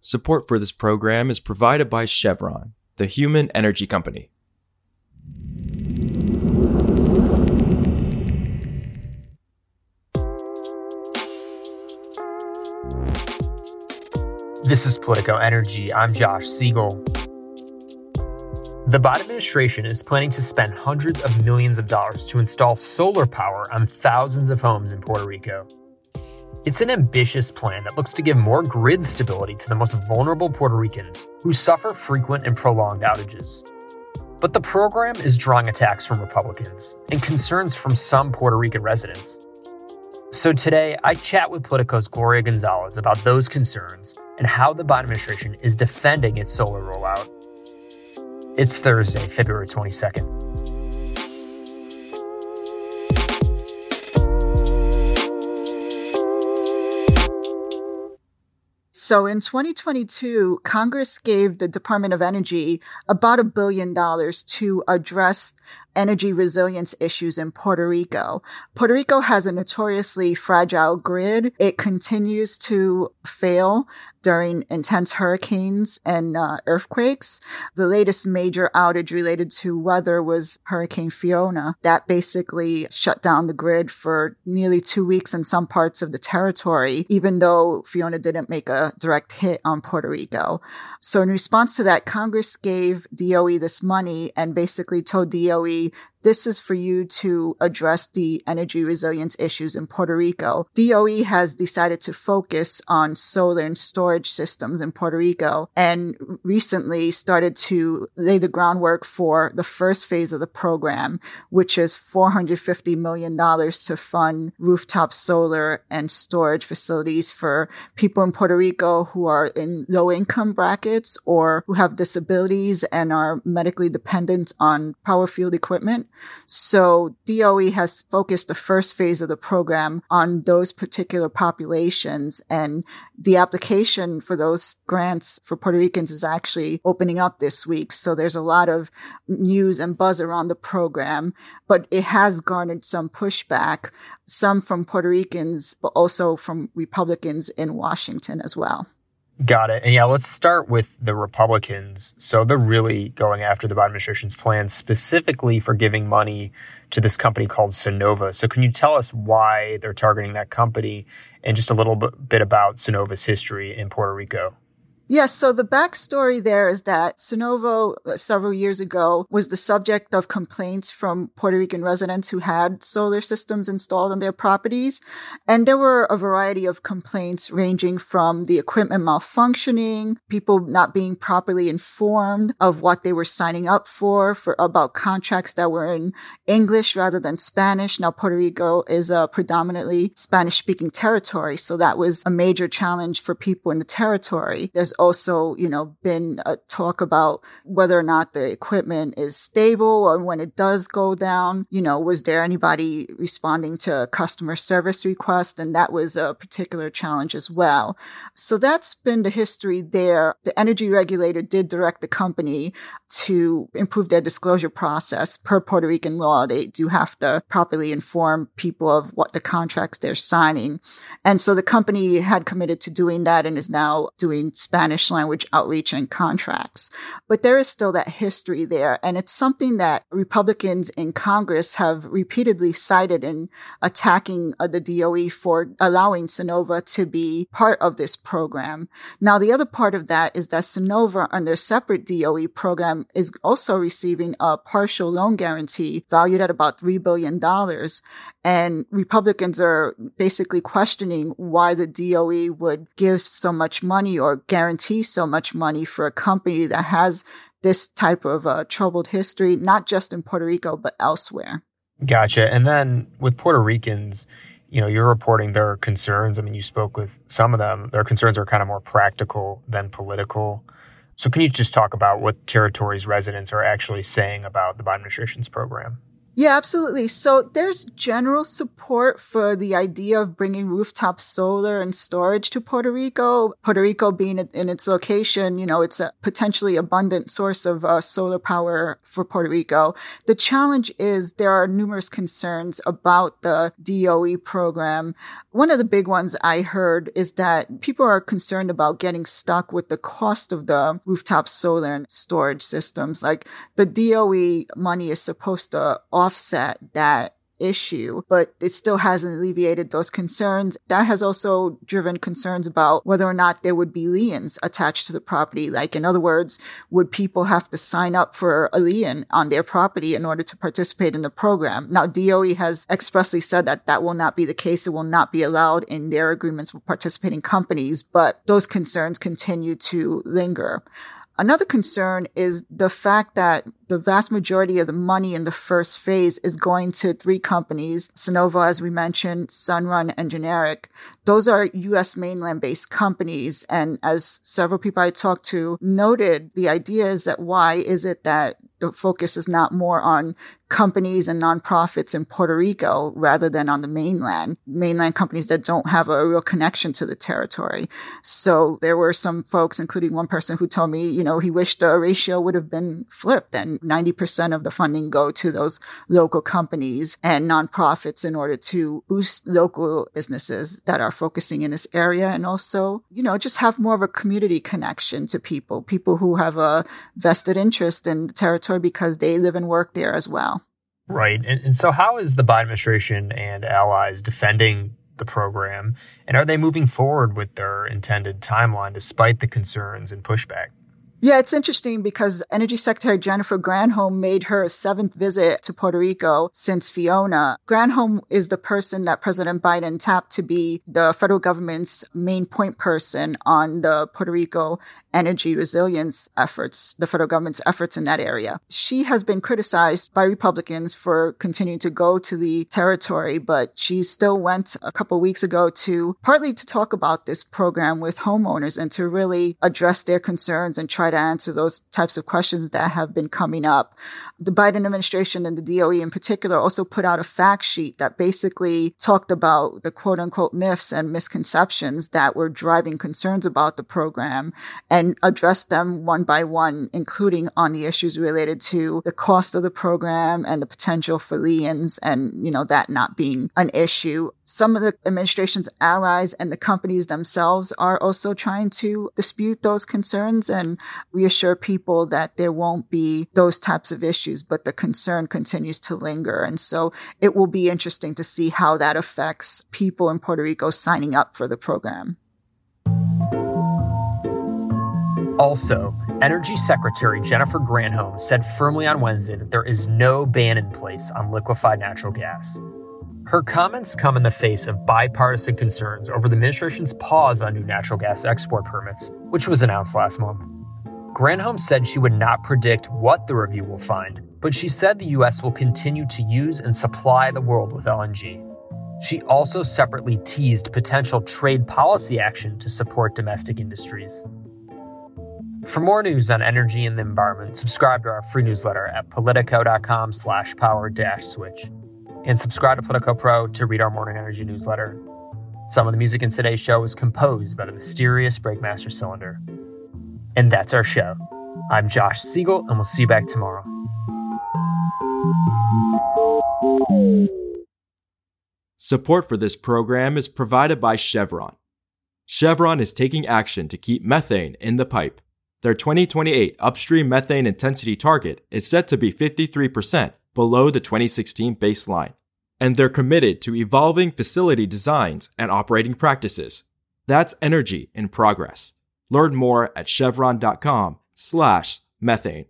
Support for this program is provided by Chevron, the human energy company. This is Politico Energy. I'm Josh Siegel. The Biden administration is planning to spend hundreds of millions of dollars to install solar power on thousands of homes in Puerto Rico. It's an ambitious plan that looks to give more grid stability to the most vulnerable Puerto Ricans who suffer frequent and prolonged outages. But the program is drawing attacks from Republicans and concerns from some Puerto Rican residents. So today, I chat with Politico's Gloria Gonzalez about those concerns and how the Biden administration is defending its solar rollout. It's Thursday, February 22nd. So in 2022, Congress gave the Department of Energy about a billion dollars to address energy resilience issues in Puerto Rico. Puerto Rico has a notoriously fragile grid. It continues to fail during intense hurricanes and uh, earthquakes. The latest major outage related to weather was Hurricane Fiona. That basically shut down the grid for nearly two weeks in some parts of the territory, even though Fiona didn't make a direct hit on Puerto Rico. So in response to that, Congress gave DOE this money and basically told DOE this is for you to address the energy resilience issues in Puerto Rico. DOE has decided to focus on solar and storage systems in Puerto Rico and recently started to lay the groundwork for the first phase of the program, which is $450 million to fund rooftop solar and storage facilities for people in Puerto Rico who are in low income brackets or who have disabilities and are medically dependent on power field equipment. So DOE has focused the first phase of the program on those particular populations and the application for those grants for Puerto Ricans is actually opening up this week. So there's a lot of news and buzz around the program, but it has garnered some pushback, some from Puerto Ricans, but also from Republicans in Washington as well. Got it. And yeah, let's start with the Republicans. So they're really going after the Biden administration's plans specifically for giving money to this company called Sunnova. So can you tell us why they're targeting that company and just a little bit about Sunnova's history in Puerto Rico? Yes. So the backstory there is that Sunnova uh, several years ago was the subject of complaints from Puerto Rican residents who had solar systems installed on their properties. And there were a variety of complaints ranging from the equipment malfunctioning, people not being properly informed of what they were signing up for, for about contracts that were in English rather than Spanish. Now, Puerto Rico is a predominantly Spanish speaking territory. So that was a major challenge for people in the territory. There's also, you know, been a talk about whether or not the equipment is stable or when it does go down, you know, was there anybody responding to a customer service requests? And that was a particular challenge as well. So that's been the history there. The energy regulator did direct the company to improve their disclosure process per Puerto Rican law. They do have to properly inform people of what the contracts they're signing. And so the company had committed to doing that and is now doing Spanish Spanish language outreach and contracts. But there is still that history there. And it's something that Republicans in Congress have repeatedly cited in attacking uh, the DOE for allowing Sunnova to be part of this program. Now, the other part of that is that Sunnova under separate DOE program is also receiving a partial loan guarantee valued at about $3 billion. And Republicans are basically questioning why the DOE would give so much money or guarantee so much money for a company that has this type of uh, troubled history, not just in Puerto Rico, but elsewhere. Gotcha. And then with Puerto Ricans, you know, you're reporting their concerns. I mean, you spoke with some of them. Their concerns are kind of more practical than political. So, can you just talk about what territories residents are actually saying about the Biden administration's program? Yeah, absolutely. So there's general support for the idea of bringing rooftop solar and storage to Puerto Rico. Puerto Rico being in its location, you know, it's a potentially abundant source of uh, solar power for Puerto Rico. The challenge is there are numerous concerns about the DOE program. One of the big ones I heard is that people are concerned about getting stuck with the cost of the rooftop solar and storage systems. Like the DOE money is supposed to offset that issue, but it still hasn't alleviated those concerns. That has also driven concerns about whether or not there would be liens attached to the property. Like, in other words, would people have to sign up for a lien on their property in order to participate in the program? Now, DOE has expressly said that that will not be the case. It will not be allowed in their agreements with participating companies, but those concerns continue to linger. Another concern is the fact that the vast majority of the money in the first phase is going to three companies, Sunnova, as we mentioned, Sunrun, and Generac. Those are U.S. mainland based companies. And as several people I talked to noted, the idea is that why is it that the focus is not more on companies and nonprofits in Puerto Rico rather than on the mainland, mainland companies that don't have a real connection to the territory. So there were some folks, including one person who told me, you know, he wished the ratio would have been flipped and 90% of the funding go to those local companies and nonprofits in order to boost local businesses that are focusing in this area and also, you know, just have more of a community connection to people, people who have a vested interest in the territory because they live and work there as well. Right. And, and so, how is the Biden administration and allies defending the program? And are they moving forward with their intended timeline despite the concerns and pushback? Yeah, it's interesting because Energy Secretary Jennifer Granholm made her seventh visit to Puerto Rico since Fiona. Granholm is the person that President Biden tapped to be the federal government's main point person on the Puerto Rico energy resilience efforts, the federal government's efforts in that area. She has been criticized by Republicans for continuing to go to the territory, but she still went a couple weeks ago to partly to talk about this program with homeowners and to really address their concerns and try to answer those types of questions that have been coming up. The Biden administration and the DOE in particular also put out a fact sheet that basically talked about the quote unquote myths and misconceptions that were driving concerns about the program and addressed them one by one, including on the issues related to the cost of the program and the potential for liens and, you know, that not being an issue. Some of the administration's allies and the companies themselves are also trying to dispute those concerns and reassure people that there won't be those types of issues, but the concern continues to linger. And so it will be interesting to see how that affects people in Puerto Rico signing up for the program. Also, Energy Secretary Jennifer Granholm said firmly on Wednesday that there is no ban in place on liquefied natural gas. Her comments come in the face of bipartisan concerns over the administration's pause on new natural gas export permits, which was announced last month. Granholm said she would not predict what the review will find, but she said the U.S. will continue to use and supply the world with LNG. She also separately teased potential trade policy action to support domestic industries. For more news on energy and the environment, subscribe to our free newsletter at politico.com slash power dash switch. And subscribe to Politico Pro to read our morning energy newsletter. Some of the music in today's show was composed by the mysterious Breakmaster Cylinder. And that's our show. I'm Josh Siegel, and we'll see you back tomorrow. Support for this program is provided by Chevron. Chevron is taking action to keep methane in the pipe. Their 2028 upstream methane intensity target is set to be 53% below the 2016 baseline. And they're committed to evolving facility designs and operating practices. That's energy in progress. Learn more at chevron.com slash methane.